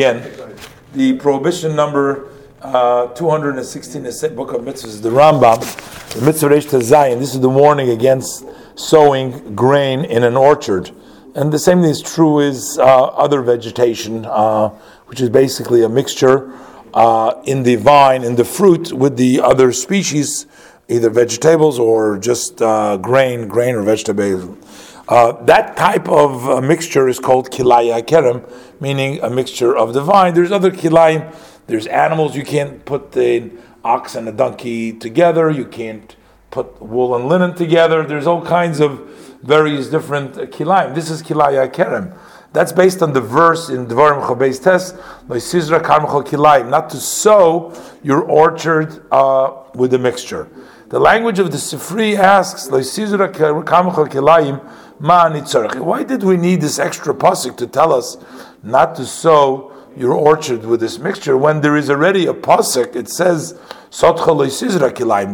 again. The prohibition number uh, 216 in the book of mitzvahs the Rambam, the mitzvah Reish Zion. This is the warning against sowing grain in an orchard. And the same thing is true is uh, other vegetation, uh, which is basically a mixture uh, in the vine, in the fruit, with the other species, either vegetables or just uh, grain, grain or vegetable. Uh, that type of uh, mixture is called kilaya kerem, meaning a mixture of the vine. There's other kilayim. There's animals you can't put the ox and a donkey together. You can't put wool and linen together. There's all kinds of various different uh, kilayim. This is kilaya kerem. That's based on the verse in Devarim Chabeis Tes, Loisizra Karmachol Kilayim, not to sow your orchard uh, with the mixture. The language of the Sifri asks, Loisizra Karmachol Kilayim, why did we need this extra pasuk to tell us not to sow your orchard with this mixture when there is already a pasuk? It says,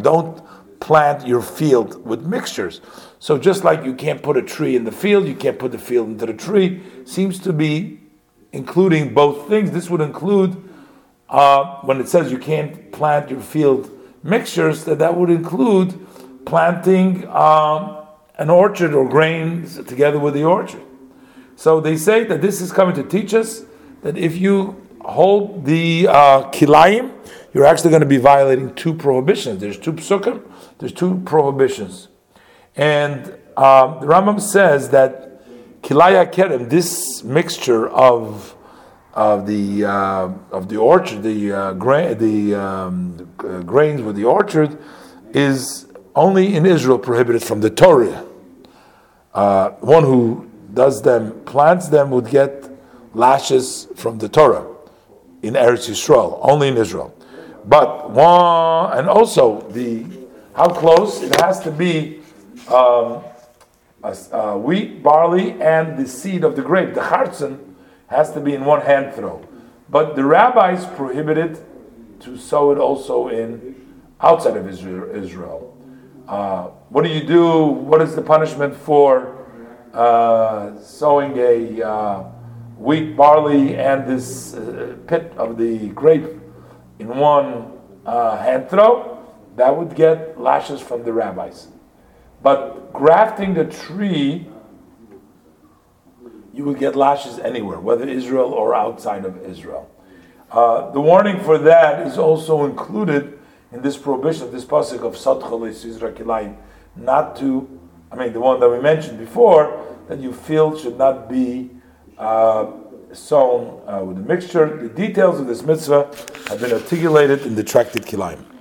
Don't plant your field with mixtures. So just like you can't put a tree in the field, you can't put the field into the tree. Seems to be including both things. This would include uh, when it says you can't plant your field mixtures. That that would include planting. Um, an orchard or grains together with the orchard. So they say that this is coming to teach us that if you hold the uh, kilayim, you're actually going to be violating two prohibitions. There's two psukim, there's two prohibitions. And uh, the Rambam says that kilaya kerem, this mixture of of the uh, of the orchard, the uh, gra- the, um, the grains with the orchard, is only in Israel prohibited from the Torah uh, one who does them, plants them, would get lashes from the Torah in Eretz Yisrael, only in Israel. But one, and also the how close it has to be um, a, wheat, barley, and the seed of the grape. The hartzen has to be in one hand throw. But the rabbis prohibited to sow it also in outside of Israel. Uh, what do you do? What is the punishment for uh, sowing a uh, wheat, barley, and this uh, pit of the grape in one uh, hand throw? That would get lashes from the rabbis. But grafting the tree, you would get lashes anywhere, whether Israel or outside of Israel. Uh, the warning for that is also included in this prohibition, this pasuk of Satchalis Israel not to, I mean, the one that we mentioned before, that you feel should not be uh, sown uh, with a mixture. The details of this mitzvah have been articulated in the Tractate Kilayim.